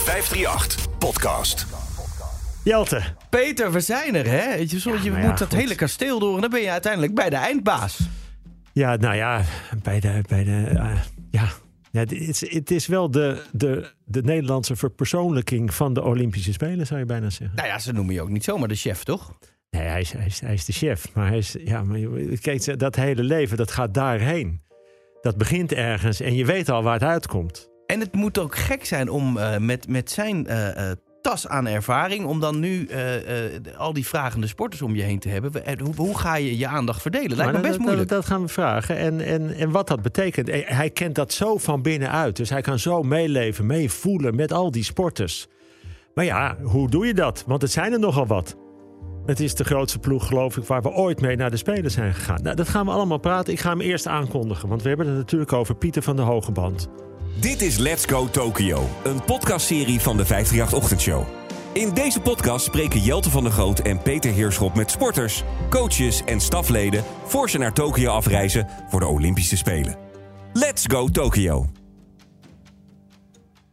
538 Podcast. Jelte. Peter, we zijn er, hè? Je, zo, je nou moet ja, dat goed. hele kasteel door en dan ben je uiteindelijk bij de eindbaas. Ja, nou ja, bij de. Bij de eh, ja. Ja, het is, het is wel de, de, de Nederlandse verpersoonlijking van de Olympische Spelen, zou je bijna zeggen. Nou ja, ze noemen je ook niet zomaar de chef, toch? Nee, hij is, hij is, hij is de chef. Maar hij is, ja, maar kijk, dat hele leven, dat gaat daarheen. Dat begint ergens en je weet al waar het uitkomt. En het moet ook gek zijn om eh, met, met zijn eh, eh, tas aan ervaring... om dan nu al die vragende sporters om je heen te hebben. Hoe, hoe ga je je aandacht verdelen? Lijkt me best dat, moeilijk. Dat, dat gaan we vragen. En, en, en wat dat betekent. Hij kent dat zo van binnenuit. Dus hij kan zo meeleven, meevoelen met al die sporters. Maar ja, hoe doe je dat? Want het zijn er nogal wat. Het is de grootste ploeg, geloof ik, waar we ooit mee naar de Spelen zijn gegaan. Nou, dat gaan we allemaal praten. Ik ga hem eerst aankondigen. Want we hebben het natuurlijk over Pieter van de Hogeband. Dit is Let's Go Tokyo, een podcastserie van de 538 Ochtendshow. In deze podcast spreken Jelte van der Groot en Peter Heerschop met sporters, coaches en stafleden voor ze naar Tokio afreizen voor de Olympische Spelen. Let's Go Tokyo.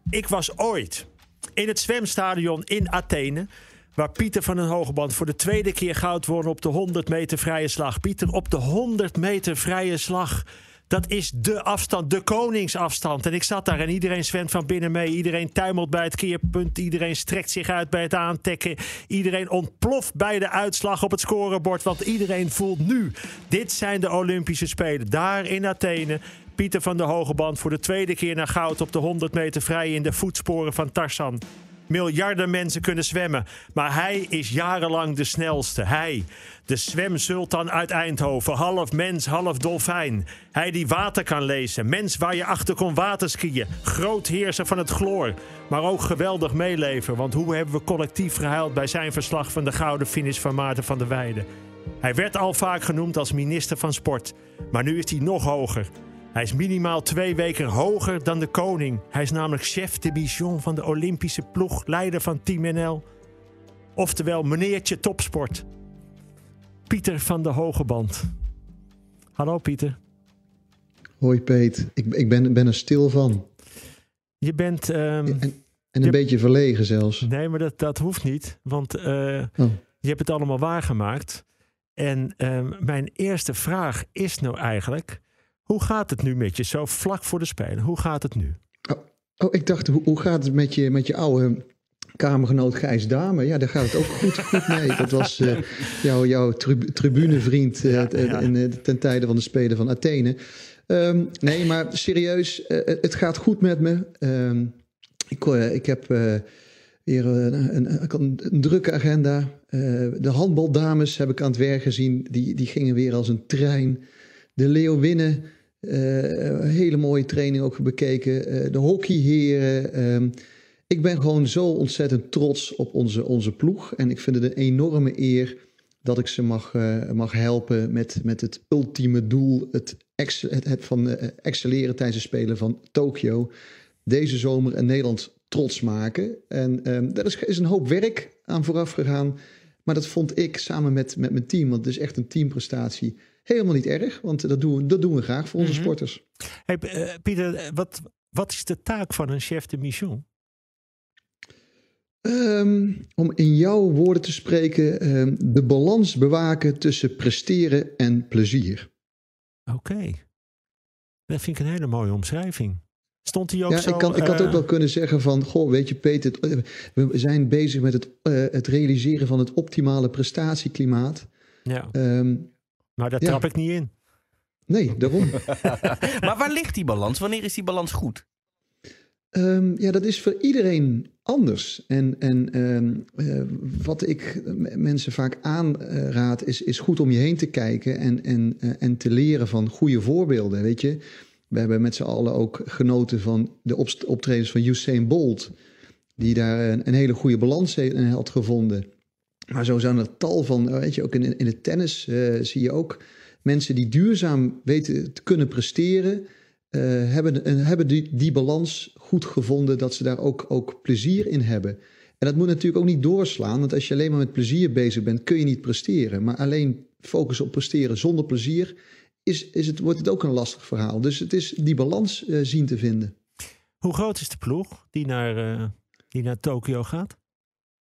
Ik was ooit in het zwemstadion in Athene. Waar Pieter van den Hogeband voor de tweede keer goud won op de 100 meter vrije slag. Pieter, op de 100 meter vrije slag. Dat is de afstand, de koningsafstand. En ik zat daar en iedereen zwemt van binnen mee. Iedereen tuimelt bij het keerpunt. Iedereen strekt zich uit bij het aantekken. Iedereen ontploft bij de uitslag op het scorebord. Want iedereen voelt nu, dit zijn de Olympische Spelen. Daar in Athene. Pieter van de Hogeband voor de tweede keer naar goud op de 100 meter vrij in de voetsporen van Tarzan. Miljarden mensen kunnen zwemmen, maar hij is jarenlang de snelste. Hij, de zwemsultan uit Eindhoven, half mens, half dolfijn. Hij die water kan lezen, mens waar je achter kon waterskiën. Groot heerser van het chloor, maar ook geweldig meeleven. Want hoe hebben we collectief gehuild bij zijn verslag van de gouden finish van Maarten van der Weijden. Hij werd al vaak genoemd als minister van Sport, maar nu is hij nog hoger. Hij is minimaal twee weken hoger dan de koning. Hij is namelijk chef de mission van de Olympische ploeg, leider van Team NL. Oftewel meneertje topsport. Pieter van de Hogeband. Hallo Pieter. Hoi Peet, ik, ik ben, ben er stil van. Je bent... ehm, En, en een Je- beetje verlegen zelfs. nee, maar dat, dat hoeft niet. Want eh, Oh. je hebt het allemaal waargemaakt. En ehm, mijn eerste vraag is nou eigenlijk... Hoe gaat het nu met je zo vlak voor de Spelen? Hoe gaat het nu? Oh, ik dacht, hoe, hoe gaat het met je, met je oude kamergenoot Gijs Dame? Ja, daar gaat het ook goed, goed mee. Dat was eh, jouw, jouw tribu- tribunevriend eh, Ja, t- ja. in, eh, ten tijde van de Spelen van Athene. Ehm, nee, maar serieus, eh, het gaat goed met me. Ehm, ik, eh, ik heb eh, weer een, een, een, een drukke agenda. Eh, de handbaldames heb ik aan het werk gezien. Die, die gingen weer als een trein. De Leeuwinnen, eh, hele mooie training ook bekeken. Eh, de hockeyheren. ehm, ik ben gewoon zo ontzettend trots op onze, onze ploeg. En ik vind het een enorme eer dat ik ze mag, eh, mag helpen met, met het ultieme doel. Het, het, het van eh, excelleren tijdens de Spelen van Tokio. Deze zomer in Nederland trots maken. En ehm daar is, is een hoop werk aan vooraf gegaan. Maar dat vond ik samen met, met mijn team, want het is echt een teamprestatie, helemaal niet erg. Want dat doen we, dat doen we graag voor onze Mhm. sporters. Hey, eh, Pieter, eh, wat, wat is de taak van een chef de mission? Ehm, om in jouw woorden te spreken, ehm, de balans bewaken tussen presteren en plezier. Oké. Dat vind ik een hele mooie omschrijving. Stond hij ook Ja, zo... ik, kan, ik had eh, ook wel kunnen zeggen van, goh, weet je Peter, we zijn bezig met het, het realiseren van het optimale prestatieklimaat. Ja, Ehm, maar daar ja. trap ik niet in. nee, daarom. Maar waar ligt die balans? Wanneer is die balans goed? Ehm, ja, dat is voor iedereen anders. En, en ehm, eh, wat ik mensen vaak aanraad, is, is goed om je heen te kijken en, en, eh, en te leren van goede voorbeelden. Weet je, we hebben met z'n allen ook genoten van de optredens van Usain Bolt, die daar een, een hele goede balans he- had gevonden. Maar zo zijn er tal van, weet je, ook in, in het tennis eh, zie je ook mensen die duurzaam weten te kunnen presteren. eh, hebben, eh, hebben die, die balans goed gevonden dat ze daar ook, ook plezier in hebben. En dat moet natuurlijk ook niet doorslaan, want als je alleen maar met plezier bezig bent, kun je niet presteren. Maar alleen focussen op presteren zonder plezier, is, is het, wordt het ook een lastig verhaal. Dus het is die balans eh, zien te vinden. Hoe groot is de ploeg die naar, eh, die naar Tokio gaat?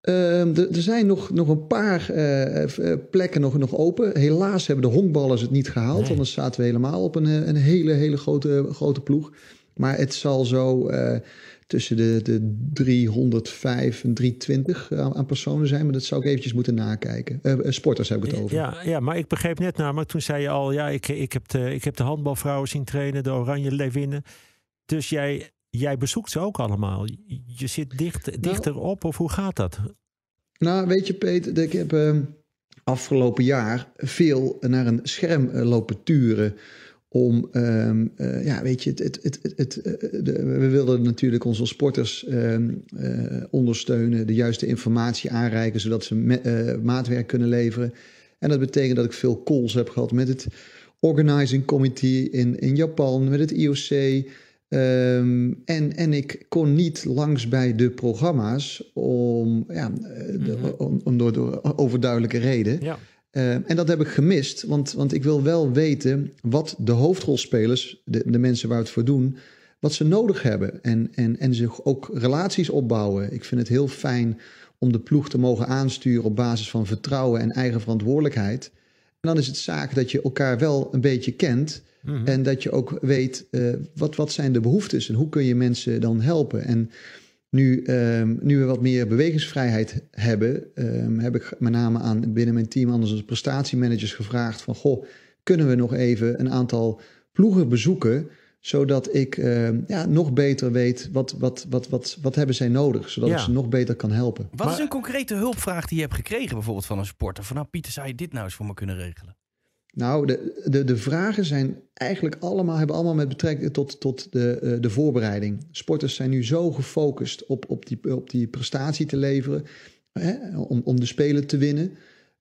Ehm, er zijn nog, nog een paar uh, plekken nog, nog open. Helaas hebben de honkballers het niet gehaald. Nee. Anders zaten we helemaal op een, een hele, hele grote, grote ploeg. Maar het zal zo uh, tussen de, de 305 en 320 aan, aan, personen zijn. Maar dat zou ik eventjes moeten nakijken. sporters heb ik het over. Ja, ja, maar ik begreep net namelijk, toen zei je al... ja, ik, ik, heb, de, ik heb de handbalvrouwen zien trainen, de Oranje Leeuwinnen. Dus jij, jij bezoekt ze ook allemaal. Je zit dicht, Nou. dichter op of hoe gaat dat? Nou, weet je Peter, ik heb uh, afgelopen jaar veel naar een scherm uh, lopen turen. Om, uh, ja, weet je, het, het, het, het, de, we wilden natuurlijk onze sporters ehm, ondersteunen, de juiste informatie aanreiken, zodat ze me, maatwerk kunnen leveren. En dat betekent dat ik veel calls heb gehad met het Organizing Committee in, in Japan, met het IOC. Um, en, en ik kon niet langs bij de programma's om, ja, de, mm-hmm. om, om door, door, overduidelijke reden. Ja. Uh, en dat heb ik gemist, want, want ik wil wel weten wat de hoofdrolspelers, de, de mensen waar we het voor doen, wat ze nodig hebben. En, en, en zich ook relaties opbouwen. Ik vind het heel fijn om de ploeg te mogen aansturen op basis van vertrouwen en eigen verantwoordelijkheid. En dan is het zaak dat je elkaar wel een beetje kent. Mm-hmm. En dat je ook weet uh, wat, wat zijn de behoeftes en hoe kun je mensen dan helpen. En nu, um, nu we wat meer bewegingsvrijheid hebben, um, heb ik met name aan binnen mijn team, anders als prestatiemanagers gevraagd van goh, kunnen we nog even een aantal ploegen bezoeken, zodat ik uh, ja, nog beter weet wat, wat, wat, wat, wat hebben zij nodig, zodat ja. ik ze nog beter kan helpen. Wat maar, is een concrete hulpvraag die je hebt gekregen bijvoorbeeld van een sporter? Van nou Pieter, zou je dit nou eens voor me kunnen regelen? Nou, de, de, de vragen zijn eigenlijk allemaal, hebben allemaal met betrekking tot, tot de, de voorbereiding. Sporters zijn nu zo gefocust op, op, die, op die prestatie te leveren, hè, om, om de Spelen te winnen.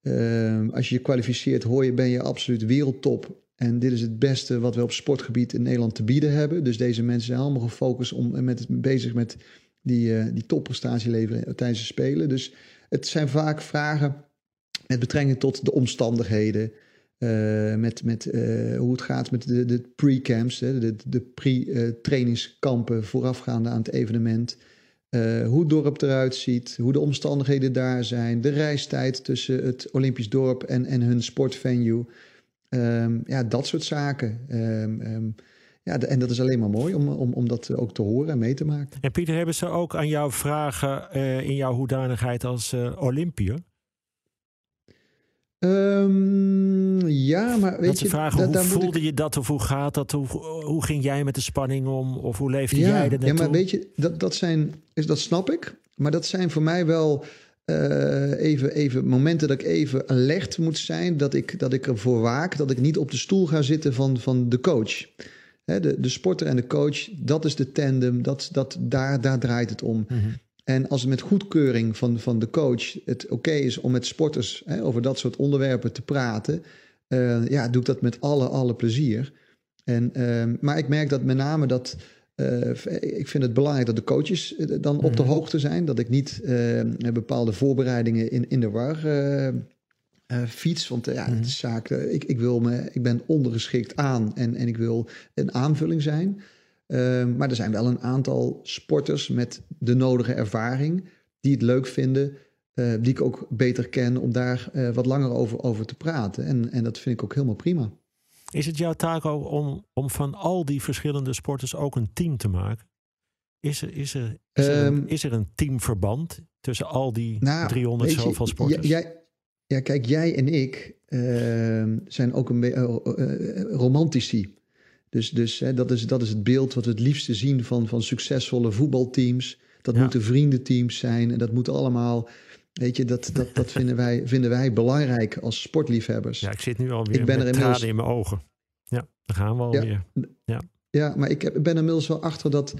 Uh, als je je kwalificeert, hoor je, ben je absoluut wereldtop. En dit is het beste wat we op sportgebied in Nederland te bieden hebben. Dus deze mensen zijn allemaal gefocust om met het, bezig met die, uh, die topprestatie leveren tijdens de Spelen. Dus het zijn vaak vragen met betrekking tot de omstandigheden. Met, met hoe het gaat met de, de pre-camps, de, de pre-trainingskampen voorafgaande aan het evenement. Hoe het dorp eruit ziet, hoe de omstandigheden daar zijn, de reistijd tussen het Olympisch dorp en, en hun sportvenue. Um, ja, dat soort zaken. Um, um, ja, en dat is alleen maar mooi om, om, om dat ook te horen en mee te maken. En Pieter, hebben ze ook aan jou vragen in jouw hoedanigheid als Olympiër? Um, ja, maar weet dat ze je... vragen, hoe voelde ik... je dat of hoe gaat dat? Hoe, hoe ging jij met de spanning om? Of hoe leefde ja, jij er naartoe? Ja, maar weet je, dat, dat, zijn, dat snap ik. Maar dat zijn voor mij wel uh, even, even momenten dat ik even alert moet zijn. Dat ik, dat ik ervoor waak. Dat ik niet op de stoel ga zitten van, van de coach. Hè, de, de sporter en de coach, dat is de tandem. Dat, dat, daar, daar draait het om. Mm-hmm. En als het met goedkeuring van, van de coach het oké okay is om met sporters hè, over dat soort onderwerpen te praten, uh, ja, doe ik dat met alle, alle plezier. En, uh, maar ik merk dat met name dat. Uh, ik vind het belangrijk dat de coaches dan op de hoogte zijn. Dat ik niet bepaalde voorbereidingen in, in de war fiets. Want ja, het is zaak. ik, ik, wil me, ik ben ondergeschikt aan en, en ik wil een aanvulling zijn. Uh, maar er zijn wel een aantal sporters met de nodige ervaring die het leuk vinden, die ik ook beter ken, om daar wat langer over, over te praten. En, en dat vind ik ook helemaal prima. Is het jouw taak ook om, om van al die verschillende sporters ook een team te maken? Is er, is er, is er, um, een, is er een teamverband tussen al die nou, 300 zoveel sporters? Jij, ja, kijk, jij en ik ehm, zijn ook een beetje uh, romantici. Dus, dus hè, dat, is, dat is het beeld wat we het liefste zien van, van succesvolle voetbalteams. Dat ja. moeten vriendenteams zijn en dat moet allemaal. Weet je, dat, dat, dat vinden, wij, vinden wij belangrijk als sportliefhebbers. Ja, ik zit nu alweer ik ben met er inmiddels... in mijn ogen. Ja, daar gaan we alweer. Ja, ja. ja maar ik heb, ben inmiddels wel achter dat...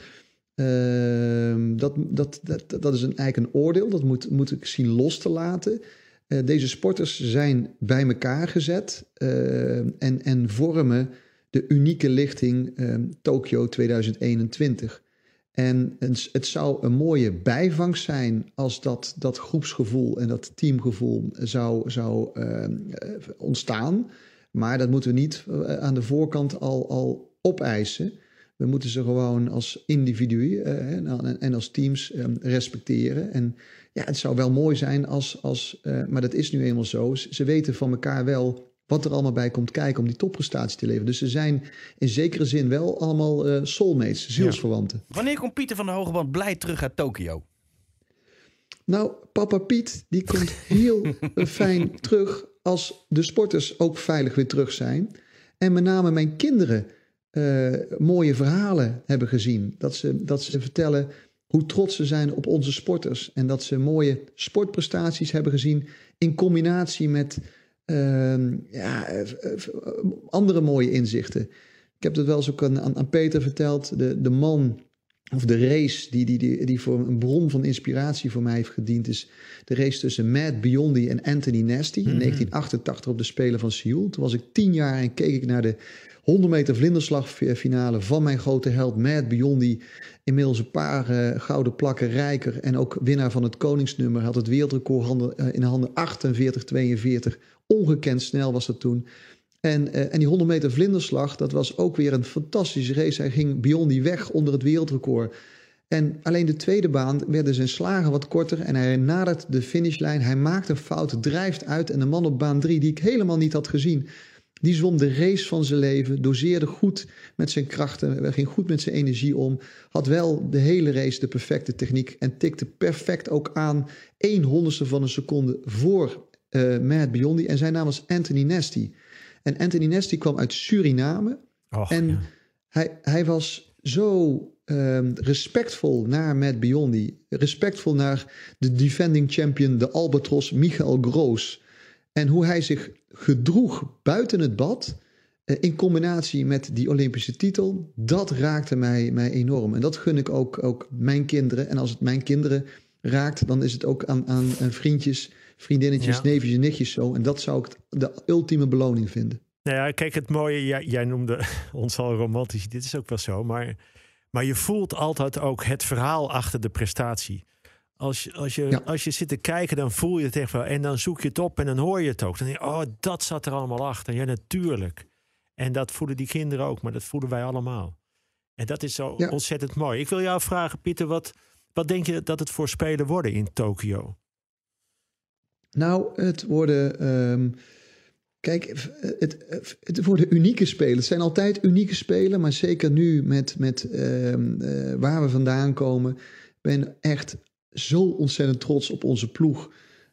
Uh, dat, dat, dat, dat is een, eigenlijk een oordeel. Dat moet, moet ik zien los te laten. Uh, deze sporters zijn bij elkaar gezet uh, en, en vormen de unieke lichting uh, Tokio 2021. En het zou een mooie bijvangst zijn als dat, dat groepsgevoel en dat teamgevoel zou, zou uh, ontstaan. Maar dat moeten we niet aan de voorkant al, al opeisen. We moeten ze gewoon als individu en, en, als teams respecteren. En ja, het zou wel mooi zijn als, als maar dat is nu eenmaal zo. Ze weten van elkaar wel wat er allemaal bij komt kijken om die topprestatie te leveren. Dus ze zijn in zekere zin wel allemaal uh, soulmates, zielsverwanten. Wanneer komt Pieter van der Hogeband blij terug uit Tokio? Nou, papa Piet, die komt heel fijn terug als de sporters ook veilig weer terug zijn. En met name mijn kinderen uh, mooie verhalen hebben gezien. Dat ze, dat ze vertellen hoe trots ze zijn op onze sporters. En dat ze mooie sportprestaties hebben gezien in combinatie met ja, andere mooie inzichten. Ik heb dat wel eens ook aan, aan, Peter verteld. De, de man of de race die, die, die, die voor een bron van inspiratie voor mij heeft gediend, is de race tussen Matt Biondi en Anthony Nasty in 1988 mhm. op de Spelen van Seoul. Toen was ik tien jaar en keek ik naar de 100 meter vlinderslagfinale van mijn grote held Matt Biondi. Inmiddels een paar uh, gouden plakken rijker en ook winnaar van het koningsnummer. Had het wereldrecord handen, uh, in handen 48-42. Ongekend snel was dat toen. En, uh, en die 100 meter vlinderslag, dat was ook weer een fantastische race. Hij ging Biondi weg onder het wereldrecord. En alleen de tweede baan werden zijn slagen wat korter en hij nadert de finishlijn. Hij maakt een fout, drijft uit en de man op baan 3, die ik helemaal niet had gezien, die zwom de race van zijn leven, doseerde goed met zijn krachten, ging goed met zijn energie om. Had wel de hele race de perfecte techniek en tikte perfect ook aan. één honderdste van een seconde voor uh, Matt Biondi. En zijn naam was Anthony Nesty. En Anthony Nesty kwam uit Suriname. en hij, hij was zo um, respectvol naar Matt Biondi. Respectvol naar de defending champion, de Albatros, Michael Groos. En hoe hij zich gedroeg buiten het bad. Eh, in combinatie met die Olympische titel. Dat raakte mij, mij enorm. En dat gun ik ook, ook mijn kinderen. En als het mijn kinderen raakt, dan is het ook aan, aan, vriendjes, vriendinnetjes, ja. neefjes en nichtjes zo. En dat zou ik de ultieme beloning vinden. Nou ja, kijk, het mooie, jij, jij noemde ons al romantisch. Dit is ook wel zo. Maar, maar je voelt altijd ook het verhaal achter de prestatie. Als, als, je, als je zit te kijken, dan voel je het echt wel. En dan zoek je het op en dan hoor je het ook. Dan denk je, oh, dat zat er allemaal achter. Ja, natuurlijk. En dat voelen die kinderen ook, maar dat voelen wij allemaal. En dat is zo ontzettend mooi. Ik wil jou vragen, Pieter, wat, wat denk je dat het voor spelen worden in Tokio? Nou, het worden. Um, kijk, het, het worden unieke spelen. Het zijn altijd unieke spelen, maar zeker nu met, met um, uh, waar we vandaan komen. ben echt zo ontzettend trots op onze ploeg.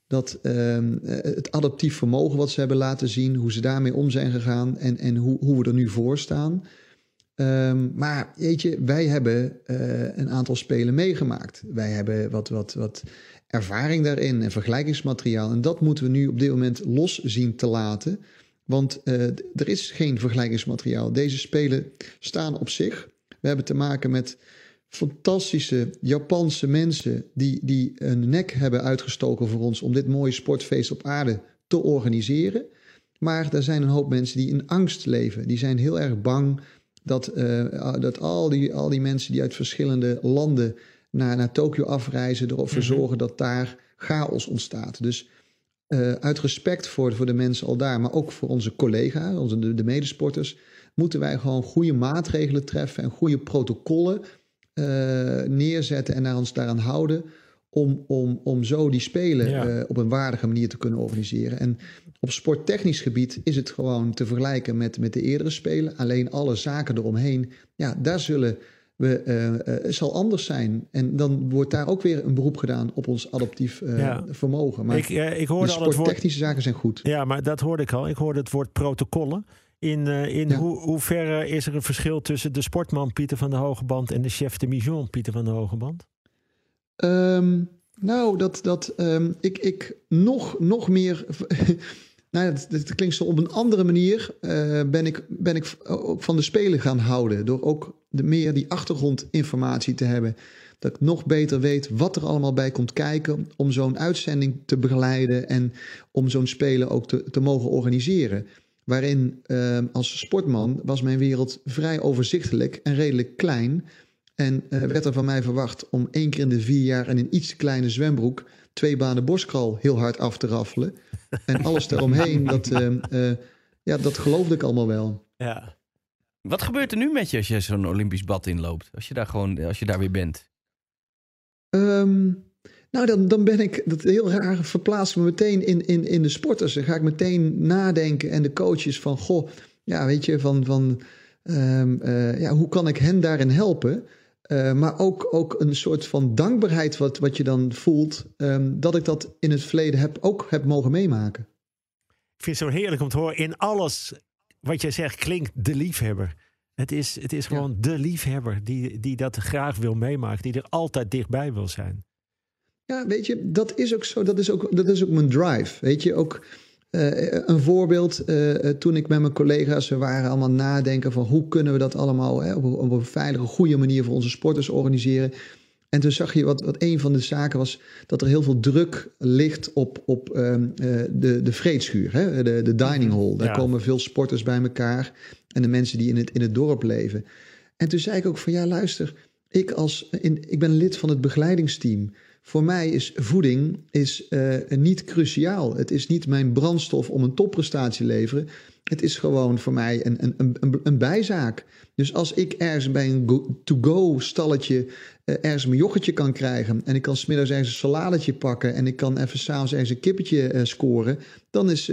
Dat ehm, eh, het adaptief vermogen wat ze hebben laten zien, hoe ze daarmee om zijn gegaan en, en hoe, hoe we er nu voor staan. Ehm, maar weet je, wij hebben uh, een aantal spelen meegemaakt. Wij hebben wat, wat, wat ervaring daarin en vergelijkingsmateriaal. En dat moeten we nu op dit moment los zien te laten. Want uh, er is geen vergelijkingsmateriaal. Deze spelen staan op zich. We hebben te maken met fantastische Japanse mensen die, die een nek hebben uitgestoken voor ons om dit mooie sportfeest op aarde te organiseren. Maar er zijn een hoop mensen die in angst leven. Die zijn heel erg bang dat, uh, dat al, die, al die mensen die uit verschillende landen naar, naar Tokio afreizen, ervoor mm zorgen dat daar chaos ontstaat. Dus uh, uit respect voor, voor de mensen al daar, maar ook voor onze collega's, onze, de, de medesporters, moeten wij gewoon goede maatregelen treffen en goede protocollen uh, neerzetten en naar ons daaraan houden. Om, om, om zo die spelen uh, op een waardige manier te kunnen organiseren. En op sporttechnisch gebied is het gewoon te vergelijken met, met de eerdere spelen. Alleen alle zaken eromheen, ja, daar zullen we, uh, zal anders zijn. En dan wordt daar ook weer een beroep gedaan op ons adaptief ja. vermogen. Maar ik, ik hoorde de sporttechnische woord... zaken zijn goed. Ja, maar dat hoorde ik al. Ik hoorde het woord protocollen. In, in hoe, hoeverre is er een verschil tussen de sportman Pieter van de Hogeband en de chef de mission Pieter van de Hogeband? Um, nou, dat, dat um, ik, ik nog, nog meer. nou ja, dat, klinkt zo op een andere manier. Uh, ben, ik, ben ik ook van de spelen gaan houden. Door ook de, meer die achtergrondinformatie te hebben. Dat ik nog beter weet wat er allemaal bij komt kijken. Om zo'n uitzending te begeleiden. En om zo'n spelen ook te, mogen organiseren waarin uh, als sportman was mijn wereld vrij overzichtelijk en redelijk klein. En uh, werd er van mij verwacht om één keer in de vier jaar in een iets te kleine zwembroek twee banen borstkral heel hard af te raffelen. En alles eromheen, dat, uh, ja, dat geloofde ik allemaal wel. Ja. Wat gebeurt er nu met je als je zo'n Olympisch bad inloopt? Als je daar gewoon, als je daar weer bent? Ehm, nou, dan, dan ben ik, dat heel raar, verplaats me meteen in, in, in de sporters. Dan ga ik meteen nadenken en de coaches van, goh, ja, weet je, van, van ehm, eh, ja, hoe kan ik hen daarin helpen? Uh, maar ook, ook een soort van dankbaarheid wat, wat je dan voelt, um, dat ik dat in het verleden heb, ook heb mogen meemaken. Ik vind het zo heerlijk om te horen, in alles wat jij zegt klinkt de liefhebber. Het is, het is gewoon ja. de liefhebber die, die dat graag wil meemaken, die er altijd dichtbij wil zijn. Ja, weet je, dat is ook zo. Dat is ook, dat is ook mijn drive. Weet je, ook uh, een voorbeeld. Uh, toen ik met mijn collega's, we waren allemaal nadenken van hoe kunnen we dat allemaal hè, op, op, een veilige, goede manier voor onze sporters organiseren. En toen zag je wat, wat een van de zaken was dat er heel veel druk ligt op, op um, de, de vreedschuur, hè, de, de dining hall. Daar ja. komen veel sporters bij elkaar en de mensen die in het, in het dorp leven. En toen zei ik ook van ja, luister, ik, als, in, ik ben lid van het begeleidingsteam. Voor mij is voeding is, uh, niet cruciaal. Het is niet mijn brandstof om een topprestatie te leveren. Het is gewoon voor mij een, een, een, een bijzaak. Dus als ik ergens bij een to-go stalletje uh, ergens mijn yoghurtje kan krijgen... en ik kan smiddags ergens een saladetje pakken... en ik kan even s'avonds ergens een kippetje uh, scoren... dan, is,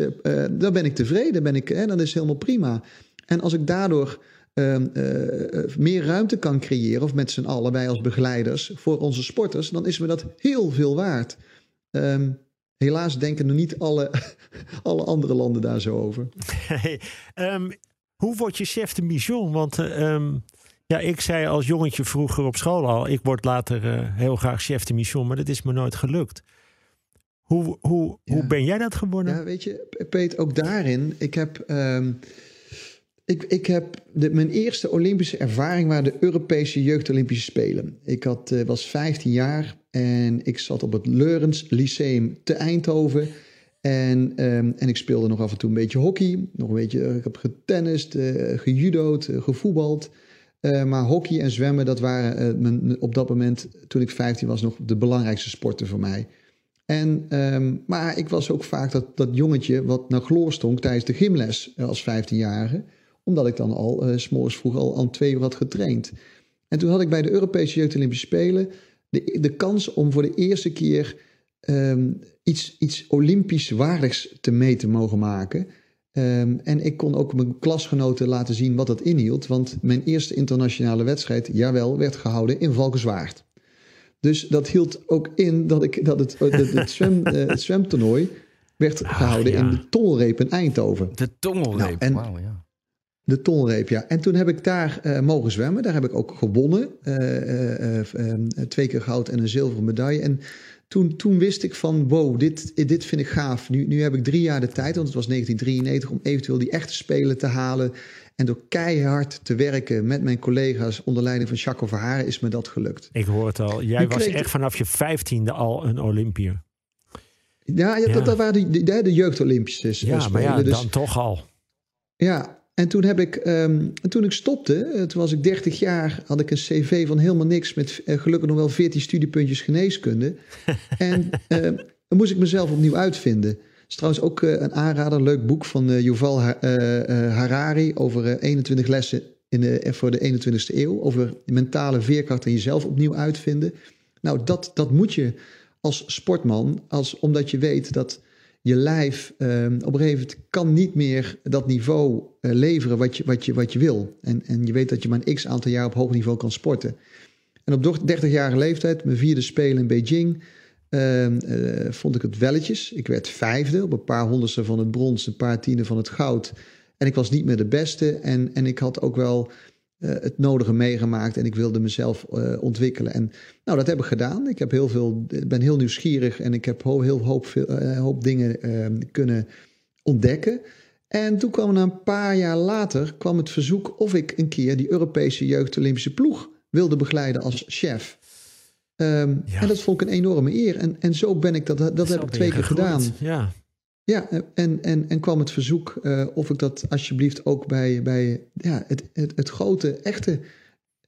dan ben ik tevreden, ben ik, dan is het helemaal prima. En als ik daardoor... Uh, uh, meer ruimte kan creëren, of met z'n allen, wij als begeleiders, voor onze sporters, dan is me dat heel veel waard. Um, helaas denken er niet alle, alle andere landen daar zo over. Hey, um, hoe word je chef de mission? Want um, ja, ik zei als jongetje vroeger op school al, ik word later uh, heel graag chef de mission, maar dat is me nooit gelukt. Hoe, hoe, ja. hoe ben jij dat geworden? Ja, weet je, Peet, ook daarin, ik heb... Ik, ik heb de, mijn eerste Olympische ervaring waren de Europese Jeugd-Olympische Spelen. Ik had, uh, was 15 jaar en ik zat op het Leurens Lyceum te Eindhoven. En, um, en ik speelde nog af en toe een beetje hockey. Nog een beetje, ik heb getennist, uh, gejudo'd, uh, gevoetbald. maar hockey en zwemmen, dat waren mijn, op dat moment, toen ik 15 was, nog de belangrijkste sporten voor mij. En, um, maar ik was ook vaak dat, dat jongetje wat naar gloor stonk tijdens de gymles als 15-jarige omdat ik dan al uh, s'morgens vroeg al aan twee uur had getraind. En toen had ik bij de Europese Jeugd Olympische Spelen de, de kans om voor de eerste keer um, iets, iets Olympisch waardigs te mee te mogen maken. Um, en ik kon ook mijn klasgenoten laten zien wat dat inhield. Want mijn eerste internationale wedstrijd, jawel, werd gehouden in Valkenswaard. Dus dat hield ook in dat, ik, dat het, het, het, zwem, uh, het zwemtoernooi werd gehouden ah, ja. in de Tongelreep in Eindhoven. De Tongelreep, nou, en, wow, ja. De tonreep, ja. En toen heb ik daar uh, mogen zwemmen. Daar heb ik ook gewonnen. Uh, uh, twee keer goud en een zilveren medaille. En toen, toen wist ik van, wow, dit, dit vind ik gaaf. Nu, nu heb ik drie jaar de tijd, want het was 1993... om eventueel die echte spelen te halen. En door keihard te werken met mijn collega's... onder leiding van Jacques Verharen is me dat gelukt. Ik hoor het al. Jij nu was echt vanaf je vijftiende al een Olympier. Ja, ja, ja. Dat, dat waren de, de, de jeugd-Olympische Ja, spelen. maar ja, dus, dan toch al. Ja, en toen, heb ik, um, toen ik stopte, toen was ik 30 jaar, had ik een cv van helemaal niks met uh, gelukkig nog wel 14 studiepuntjes geneeskunde. en uh, dan moest ik mezelf opnieuw uitvinden. Het is trouwens ook uh, een aanrader, een leuk boek van uh, Yuval Harari over 21 lessen in de, voor de 21ste eeuw. Over mentale veerkracht en jezelf opnieuw uitvinden. Nou, dat, dat moet je als sportman, als, omdat je weet dat je lijf um, op een gegeven moment kan niet meer dat niveau uh, leveren wat je, wat, je, wat je wil. En, en je weet dat je maar een x aantal jaar op hoog niveau kan sporten. En op 30-jarige leeftijd, mijn vierde spelen in Beijing, uh, uh, vond ik het welletjes. Ik werd vijfde op een paar honderdste van het brons, een paar tienden van het goud. En ik was niet meer de beste. En, en ik had ook wel uh, het nodige meegemaakt en ik wilde mezelf uh, ontwikkelen. En nou, dat heb ik gedaan. Ik heb heel veel, ben heel nieuwsgierig en ik heb ho heel hoop, veel, uh, hoop dingen ehm, kunnen ontdekken. En toen kwam na een paar jaar later kwam het verzoek of ik een keer die Europese jeugd-Olympische ploeg wilde begeleiden als chef. Um, ja. En dat vond ik een enorme eer. En, en zo ben ik dat, dat, dat heb ik twee keer gedaan. Ja. Ja, en, en, en kwam het verzoek uh, of ik dat alsjeblieft ook bij, bij ja, het, het, het grote, echte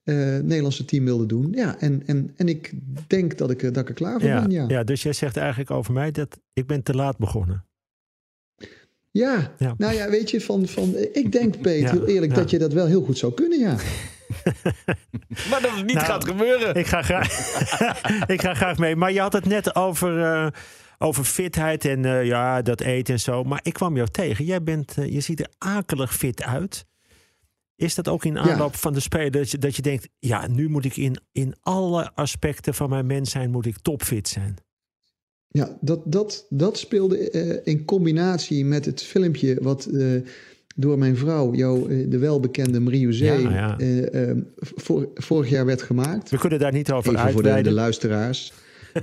uh, Nederlandse team wilde doen. Ja, en, en, en ik denk dat ik, dat ik er klaar voor ja, ben. Ja. ja, dus jij zegt eigenlijk over mij dat ik ben te laat begonnen. Ja. Ja. nou ja, weet je, van, van, ik denk, Peet, Ja, heel eerlijk, ja. dat je dat wel heel goed zou kunnen, ja. Maar dat het niet Nou, gaat gebeuren. Ik ga graag, ik ga graag mee. Maar je had het net over, eh, over fitheid en eh, ja, dat eten en zo. Maar ik kwam jou tegen. Jij bent, eh, je ziet er akelig fit uit. Is dat ook in aanloop van de spelen dat je, dat je denkt... ja, nu moet ik in, in alle aspecten van mijn mens zijn... moet ik topfit zijn? Ja, dat, dat, dat speelde eh, in combinatie met het filmpje wat door mijn vrouw, jou, de welbekende Marie Ja, ja. vor- vorig jaar werd gemaakt. We kunnen daar niet over Even voor de, luisteraars.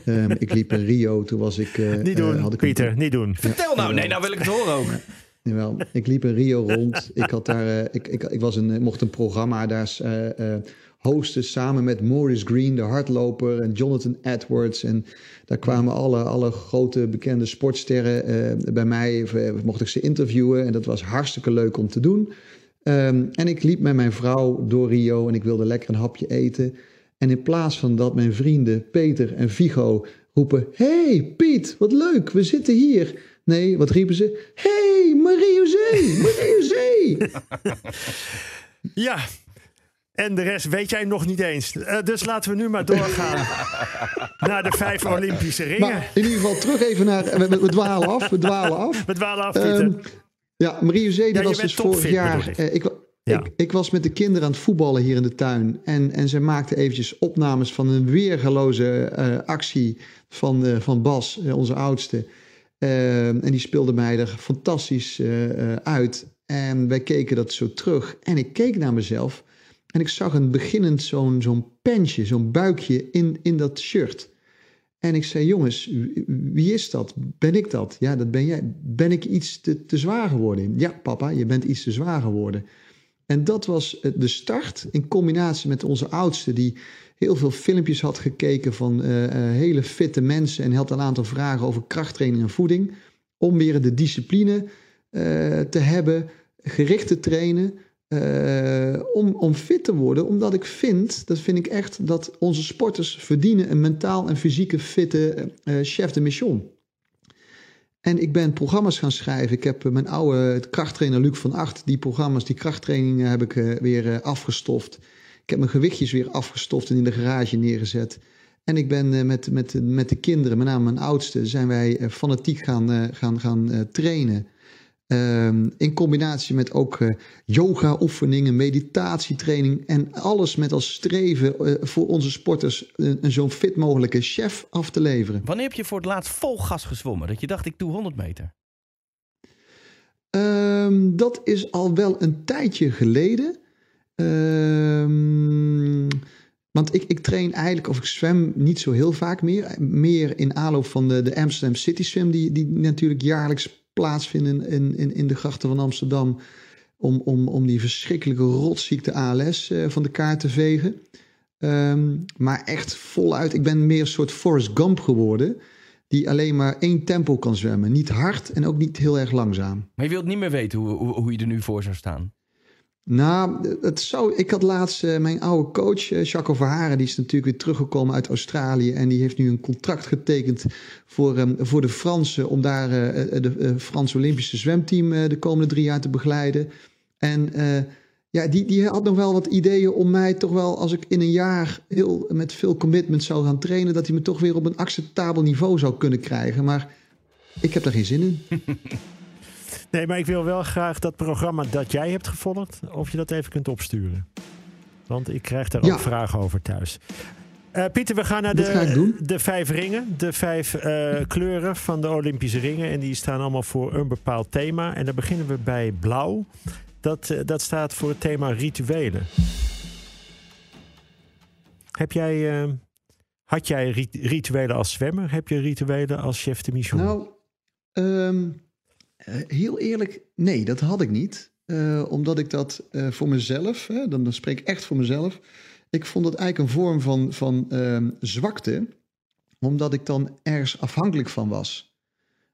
Ehm, ik liep in Rio, toen was ik... eh, Niet eh, doen, had ik een- Pieter, niet doen. Vertel nou. Nee, nou wil ik het horen ook. Jawel, ik liep in Rio rond. Ik, had daar, eh, ik, ik, ik was een, eh, mocht een programma daar eh, eh, hosten samen met Maurice Green, de hardloper, en Jonathan Edwards. En daar kwamen alle, alle grote bekende sportsterren eh, bij mij. Eh, mocht ik ze interviewen en dat was hartstikke leuk om te doen. Ehm, en ik liep met mijn vrouw door Rio en ik wilde lekker een hapje eten. En in plaats van dat mijn vrienden Peter en Vigo roepen... Hey Piet, wat leuk, we zitten hier. Nee, wat riepen ze? Hey Marie-José, Marie-José. Ja, en de rest weet jij nog niet eens. Eh, dus laten we nu maar doorgaan naar de vijf Olympische ringen. maar in ieder geval terug even naar... We, we- we dwalen af, we dwalen af. We dwalen af. Ehm, ja, Marie-José Ja, was dus vorig jaar... ik. Ik, ik, was met de kinderen aan het voetballen hier in de tuin. En, en zij maakte eventjes opnames van een weergeloze eh, actie van, eh, van Bas, eh, onze oudste. Ehm, en die speelde mij er fantastisch uit. En wij keken dat zo terug. En ik keek naar mezelf. En ik zag een beginnend zo'n zo'n pensje, zo'n buikje in, in dat shirt. En ik zei, jongens, wie is dat? Ben ik dat? Ja, dat ben jij. Ben ik iets te, te zwaar geworden? Ja, papa, je bent iets te zwaar geworden. En dat was eh, de start in combinatie met onze oudste... die heel veel filmpjes had gekeken van eh, eh, hele fitte mensen... en had een aantal vragen over krachttraining en voeding... om weer de discipline te hebben, gericht te trainen... om, om fit te worden, omdat ik vind, dat vind ik echt... dat onze sporters verdienen een mentaal en fysieke fitte chef de mission... En ik ben programma's gaan schrijven. Ik heb eh, mijn oude krachttrainer Luc van Acht, die programma's, die krachttrainingen heb ik eh, weer eh, afgestoft. Ik heb mijn gewichtjes weer afgestoft en in de garage neergezet. En ik ben met, met, met de kinderen, met name mijn oudste, zijn wij fanatiek gaan, gaan, gaan trainen. Ehm, in combinatie met ook eh, yoga-oefeningen, meditatietraining en alles met als streven eh, voor onze sporters een, een zo'n fit mogelijke chef af te leveren. Wanneer heb je voor het laatst vol gas gezwommen? Dat je dacht, ik doe 100 meter. Ehm, dat is al wel een tijdje geleden. Ehm, want ik, ik train eigenlijk, of ik zwem niet zo heel vaak meer. Meer in aanloop van de, de Amsterdam City Swim, die, die natuurlijk jaarlijks plaatsvinden in, in, in de grachten van Amsterdam. Om, om, om die verschrikkelijke rotziekte ALS eh, van de kaart te vegen. Ehm, maar echt voluit. Ik ben meer een soort Forrest Gump geworden. Die alleen maar één tempo kan zwemmen. Niet hard en ook niet heel erg langzaam. Maar je wilt niet meer weten hoe, hoe, hoe je er nu voor zou staan. Nou, het zou, ik had laatst eh, mijn oude coach, eh, Jacques Verharen, die is natuurlijk weer teruggekomen uit Australië. En die heeft nu een contract getekend voor, ehm, voor de Fransen. Om daar eh, de eh, Franse Olympische zwemteam eh, de komende drie jaar te begeleiden. En eh, ja, die, die had nog wel wat ideeën om mij toch wel, als ik in een jaar heel met veel commitment zou gaan trainen, dat hij me toch weer op een acceptabel niveau zou kunnen krijgen. Maar ik heb daar geen zin in. Nee, maar ik wil wel graag dat programma dat jij hebt gevolgd, of je dat even kunt opsturen. Want ik krijg daar Ja. ook vragen over thuis. Eh, Pieter, we gaan naar ga de, de vijf ringen. De vijf eh, kleuren van de Olympische ringen. En die staan allemaal voor een bepaald thema. En dan beginnen we bij blauw. Dat, eh, dat staat voor het thema rituelen. Heb jij, had jij rit- rituelen als zwemmer? Heb je rituelen als chef de mission? Nou, ehm, eh, heel eerlijk, nee, dat had ik niet. Eh, omdat ik dat eh, voor mezelf, hè, dan, dan spreek ik echt voor mezelf. Ik vond het eigenlijk een vorm van, van ehm, zwakte, omdat ik dan ergens afhankelijk van was.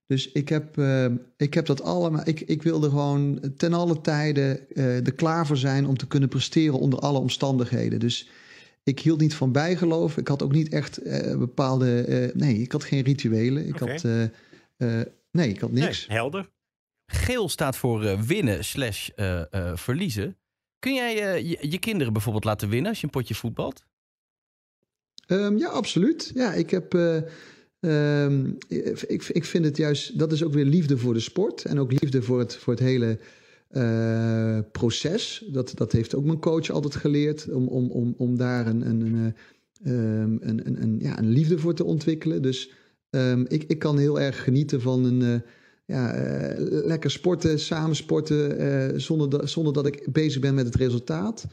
Dus ik heb, eh, ik heb dat allemaal. Ik, ik wilde gewoon ten alle tijden eh, er klaar voor zijn om te kunnen presteren onder alle omstandigheden. Dus ik hield niet van bijgeloof. Ik had ook niet echt eh, bepaalde. eh, nee, ik had geen rituelen. Ik had. eh, eh, nee, ik had niks. Nee, helder. Geel staat voor uh, winnen slash uh, verliezen. Kun jij je, je, kinderen bijvoorbeeld laten winnen als je een potje voetbalt? Um, ja, absoluut. Ja, ik heb... Um, ik, ik vind het juist... Dat is ook weer liefde voor de sport. En ook liefde voor het, voor het hele proces. Dat, dat heeft ook mijn coach altijd geleerd. Om, om, om, om daar een... een, een Um, een, een, een, ja, een liefde voor te ontwikkelen. Dus ik, ik kan heel erg genieten van een, ja, uh, lekker sporten, samen sporten, uh, zonder, da zonder dat ik bezig ben met het resultaat.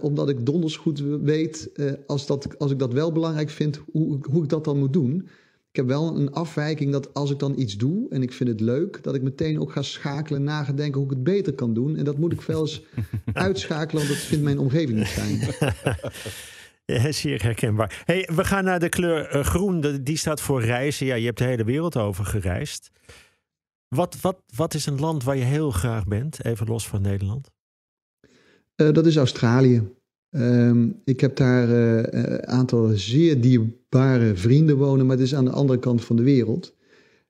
omdat ik donders goed weet, als, dat, als ik dat wel belangrijk vind, hoe, hoe ik dat dan moet doen. Ik heb wel een afwijking dat als ik dan iets doe en ik vind het leuk, dat ik meteen ook ga schakelen en nagedenken hoe ik het beter kan doen. En dat moet ik wel eens uitschakelen, want dat vindt mijn omgeving niet fijn. Ja, zeer herkenbaar. Hey, we gaan naar de kleur groen. Die staat voor reizen. Ja, je hebt de hele wereld over gereisd. Wat, wat, wat is een land waar je heel graag bent, even los van Nederland? Uh, dat is Australië. Um, ik heb daar een uh, aantal zeer dierbare vrienden wonen, maar het is aan de andere kant van de wereld.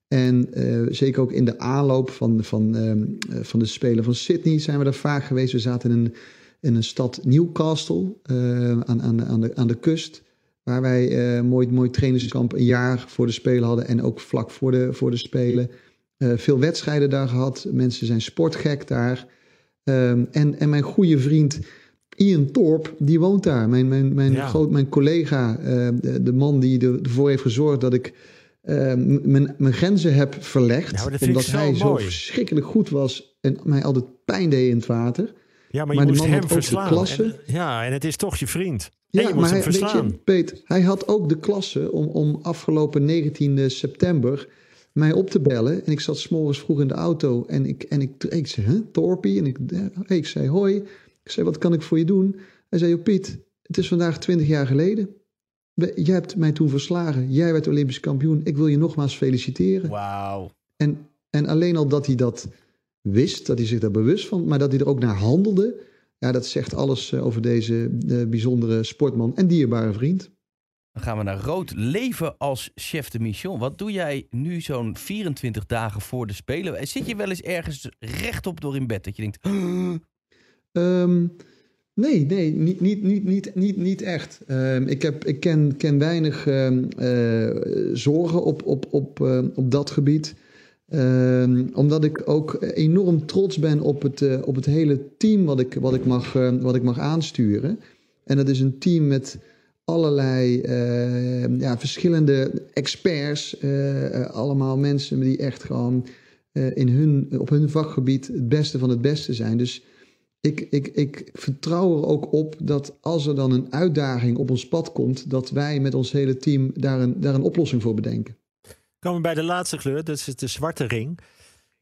En zeker ook in de aanloop van, van, um, van de Spelen van Sydney zijn we daar vaak geweest. We zaten in een in een stad Newcastle aan, aan, aan, de, aan de kust. Waar wij mooi, mooi trainingskamp een jaar voor de Spelen hadden. En ook vlak voor de, voor de Spelen. Uh, veel wedstrijden daar gehad. Mensen zijn sportgek daar. Um, en, en mijn goede vriend Ian Torp, die woont daar. Mijn, mijn, mijn, ja. groot, mijn collega, de, de, man die ervoor heeft gezorgd dat ik mijn, mijn grenzen heb verlegd. Nou, omdat zo hij mooi. zo verschrikkelijk goed was en mij altijd pijn deed in het water. Ja, maar je Maar moest hem verslaan. En, ja, en het is toch je vriend. Ja, je moest maar hem hij, weet verslaan. je, Peet, hij had ook de klasse om, om afgelopen 19 september mij op te bellen. En ik zat s'morgens vroeg in de auto en ik, en ik, ik zei, huh, Torpie? En ik, ik zei, hoi. Ik zei, wat kan ik voor je doen? Hij zei, joh Piet, het is vandaag 20 jaar geleden. Jij hebt mij toen verslagen. Jij werd Olympisch kampioen. Ik wil je nogmaals feliciteren. Wauw. En, en alleen al dat hij dat wist, dat hij zich daar bewust van, maar dat hij er ook naar handelde, ja, dat zegt alles eh, over deze eh, bijzondere sportman en dierbare vriend. Dan gaan we naar rood. Leven als chef de mission. Wat doe jij nu zo'n 24 dagen voor de Spelen? Zit je wel eens ergens rechtop door in bed dat je denkt... Ehm, nee, nee, niet, niet, niet, niet, niet, echt. Ehm, ik heb, ik ken, ken weinig ehm, eh, zorgen op, op, op, eh, op dat gebied. Omdat ik ook enorm trots ben op het, eh, op het hele team wat ik, wat, ik mag, wat ik mag aansturen. En dat is een team met allerlei eh, ja, verschillende experts. eh, allemaal mensen die echt gewoon eh, in hun, op hun vakgebied het beste van het beste zijn. Dus ik, ik, ik vertrouw er ook op dat als er dan een uitdaging op ons pad komt, dat wij met ons hele team daar een, daar een oplossing voor bedenken. Komen we bij de laatste kleur, dat is de zwarte ring.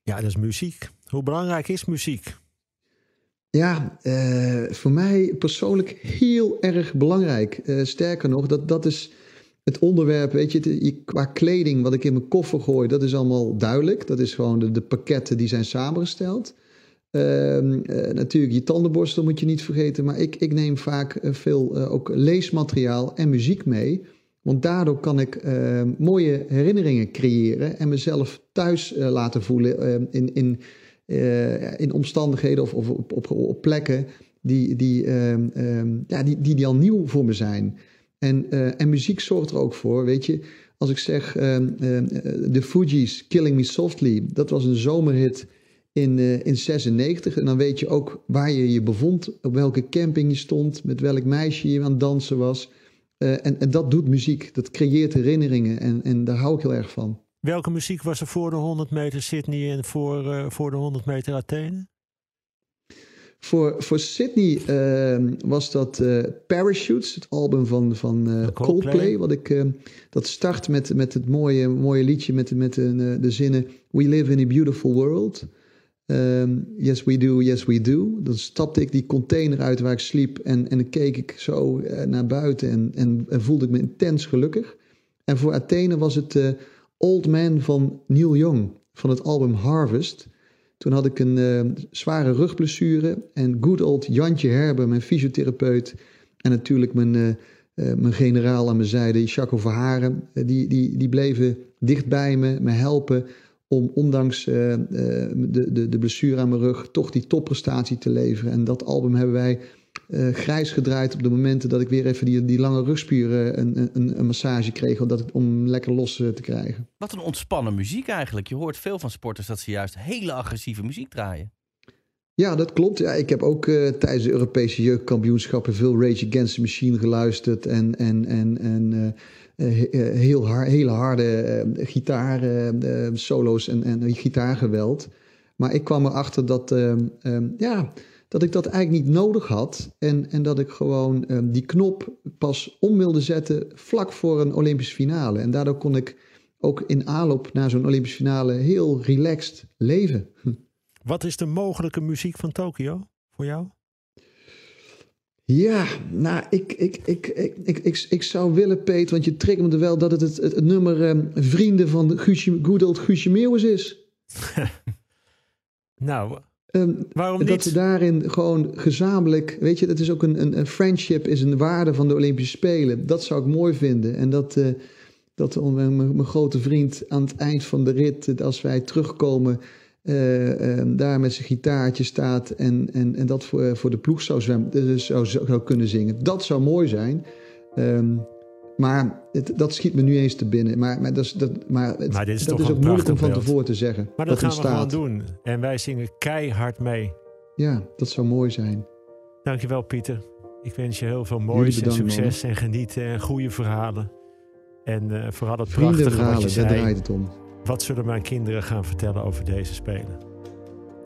Ja, dat is muziek. Hoe belangrijk is muziek? Ja, eh, voor mij persoonlijk heel erg belangrijk. Eh, sterker nog, dat, dat is het onderwerp, weet je, qua kleding wat ik in mijn koffer gooi, dat is allemaal duidelijk. Dat is gewoon de, pakketten die zijn samengesteld. Ehm, eh, natuurlijk, je tandenborstel moet je niet vergeten, maar ik, ik neem vaak veel ook leesmateriaal en muziek mee. Want daardoor kan ik mooie herinneringen creëren en mezelf thuis laten voelen in, in, eh, in omstandigheden of, of op, op, op plekken die, die, ehm, ehm, ja, die, die, die al nieuw voor me zijn. En, eh, en muziek zorgt er ook voor, weet je. Als ik zeg ehm, ehm, eh, de Fugees, Killing Me Softly, dat was een zomerhit in, eh, in 96. En dan weet je ook waar je je bevond, op welke camping je stond, met welk meisje je aan het dansen was. En, en dat doet muziek, dat creëert herinneringen en, en daar hou ik heel erg van. Welke muziek was er voor de 100 meter Sydney en voor, eh, voor de 100 meter Athene? Voor, voor Sydney ehm, was dat eh, Parachutes, het album van, van eh, Coldplay. Coldplay. Wat ik, ehm, dat start met, met het mooie, mooie liedje met, met de, de zinnen We live in a beautiful world. Ehm, yes we do, yes we do. Dan stapte ik die container uit waar ik sliep en, en dan keek ik zo naar buiten en, en, en voelde ik me intens gelukkig. En voor Athene was het Old Man van Neil Young van het album Harvest. Toen had ik een eh, zware rugblessure en good old Jantje Herber, mijn fysiotherapeut en natuurlijk mijn, eh, eh, mijn generaal aan mijn zijde, Jaco Verharen, die, die, die bleven dicht bij me, me helpen om ondanks de, de, de blessure aan mijn rug toch die topprestatie te leveren. En dat album hebben wij eh, grijs gedraaid op de momenten dat ik weer even die, die lange rugspieren een, een, een massage kreeg. Omdat ik, om lekker los te krijgen. Wat een ontspannen muziek eigenlijk. Je hoort veel van sporters dat ze juist hele agressieve muziek draaien. Ja, dat klopt. Ja, ik heb ook uh, tijdens de Europese jeugdkampioenschappen veel Rage Against the Machine geluisterd. En, en, en, en uh, heel hard, hele harde gitaar solo's en, en gitaargeweld. Maar ik kwam erachter dat, ehm, ehm, ja, dat ik dat eigenlijk niet nodig had. En, en dat ik gewoon ehm, die knop pas om wilde zetten vlak voor een Olympische finale. En daardoor kon ik ook in aanloop naar zo'n Olympische finale heel relaxed leven. Wat is de mogelijke muziek van Tokio voor jou? Ja, nou, ik, ik, ik, ik, ik, ik, zou willen, Peter, want je triggerde wel dat het het, het, nummer um, Vrienden van Guusje, Good Old Guusje Meeuwis is. nou, um, waarom niet? Dat we daarin gewoon gezamenlijk, weet je, dat is ook een, een, een, friendship, is een waarde van de Olympische Spelen. Dat zou ik mooi vinden. En dat, uh, dat mijn, mijn grote vriend aan het eind van de rit, als wij terugkomen uh, daar met zijn gitaartje staat en, en, en dat voor, voor de ploeg zou, zwemmen, dus zou, zou kunnen zingen. Dat zou mooi zijn. Um, maar het, dat schiet me nu eens te binnen. Maar, maar, dat, is, dat, maar, het, maar dit is, dat toch is ook moeilijk om van tevoren te zeggen. Maar dat, gaan we gewoon doen. En wij zingen keihard mee. Ja, dat zou mooi zijn. Dankjewel Pieter. Ik wens je heel veel moois en succes man. en genieten en goede verhalen. En uh, vooral het prachtige wat je zei. daar draait het om. Wat zullen mijn kinderen gaan vertellen over deze spelen?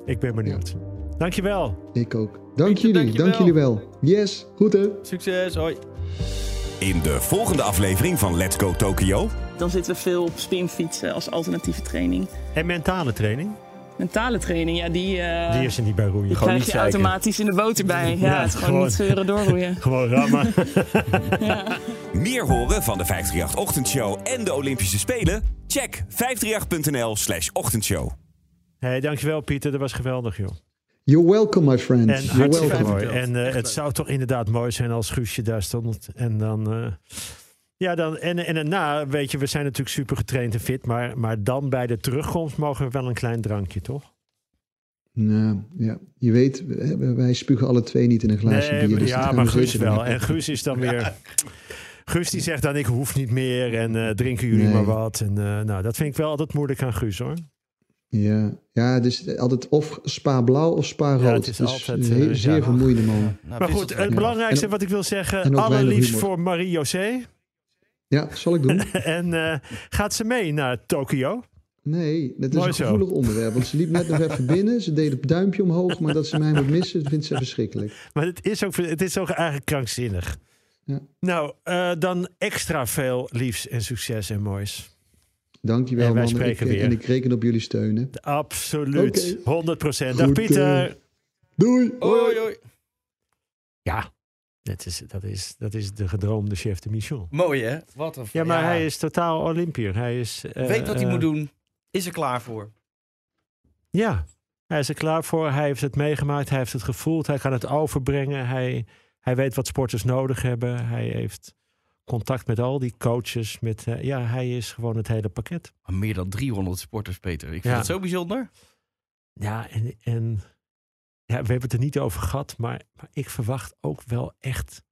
Ik ben benieuwd. Ja. Dankjewel. Ik ook. Dank jullie. Dankjewel. Dank jullie wel. Yes. Goed hè. Succes. Hoi. In de volgende aflevering van Let's Go Tokyo. Dan zitten we veel op spinfietsen als alternatieve training. En mentale training? Mentale training, ja, die, uh, die is er niet bij roeien. Die Gewoon krijg je niet automatisch in de boot erbij. Ja, ja het is gewoon, gewoon niet zeuren doorroeien. gewoon rammen. ja. Meer horen van de 538 Ochtendshow en de Olympische Spelen? Check 538.nl slash ochtendshow. Hey, dankjewel Pieter, dat was geweldig joh. You're welcome, my friend. En You're welcome. mooi. En uh, het zou toch inderdaad mooi zijn als Guusje daar stond. En dan... Uh, ja, dan, en, en daarna, weet je, we zijn natuurlijk super getraind en fit. Maar, maar dan bij de terugkomst mogen we wel een klein drankje, toch? Nou, ja. Je weet, wij spugen alle twee niet in een glaasje nee, bier. Dus ja, maar Guus wel. En Guus is dan weer... Guus die zegt dan, ik hoef niet meer en uh, drinken jullie nee. maar wat. En uh, nou, dat vind ik wel altijd moeilijk aan Guus, hoor. Ja, ja dus altijd of spa blauw of spa rood. Ja, het is dus altijd uh, zeer ja. vermoeiende man. Ja. Nou, maar goed, het belangrijkste en, wat ik wil zeggen, allerliefst voor Marie-José. Ja, zal ik doen. en uh, gaat ze mee naar Tokio? Nee, dat is Mooi een gevoelig zo. onderwerp. Want ze liep net nog even binnen. Ze deed het duimpje omhoog. Maar dat ze mij moet missen, vindt ze verschrikkelijk. Maar het is ook, het is ook eigenlijk krankzinnig. Ja. Nou, uh, dan extra veel liefs en succes en moois. Dankjewel, en wij man. Spreken ik, weer. En ik reken op jullie steun. Hè? Absoluut. Okay. 100 procent. Dag Pieter. Uh, doei. Hoi, hoi. Ja, dat is, dat, is, dat is de gedroomde chef de mission. Mooi hè? Wat een Ja, maar ja. hij is totaal Olympier. Hij is, uh, Weet wat hij uh, moet doen. Is er klaar voor. Ja, hij is er klaar voor. Hij heeft het meegemaakt. Hij heeft het gevoeld. Hij kan het overbrengen. Hij, hij weet wat sporters nodig hebben. Hij heeft contact met al die coaches. Met, uh, ja, hij is gewoon het hele pakket. Maar meer dan 300 sporters, Peter. Ik vind Ja. het zo bijzonder. Ja, en, en ja, we hebben het er niet over gehad. Maar, maar ik verwacht ook wel echt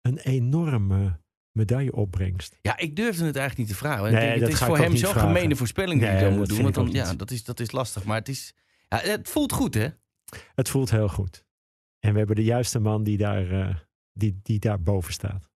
een enorme medailleopbrengst. Ja, ik durfde het eigenlijk niet te vragen. Nee, het dat is voor hem zo'n gemene voorspelling die Nee, hij doen. Want dan, ja, dat is, dat is lastig. Maar het, is, ja, het voelt goed, hè? Het voelt heel goed. En we hebben de juiste man die daar, uh, die, die daar boven staat.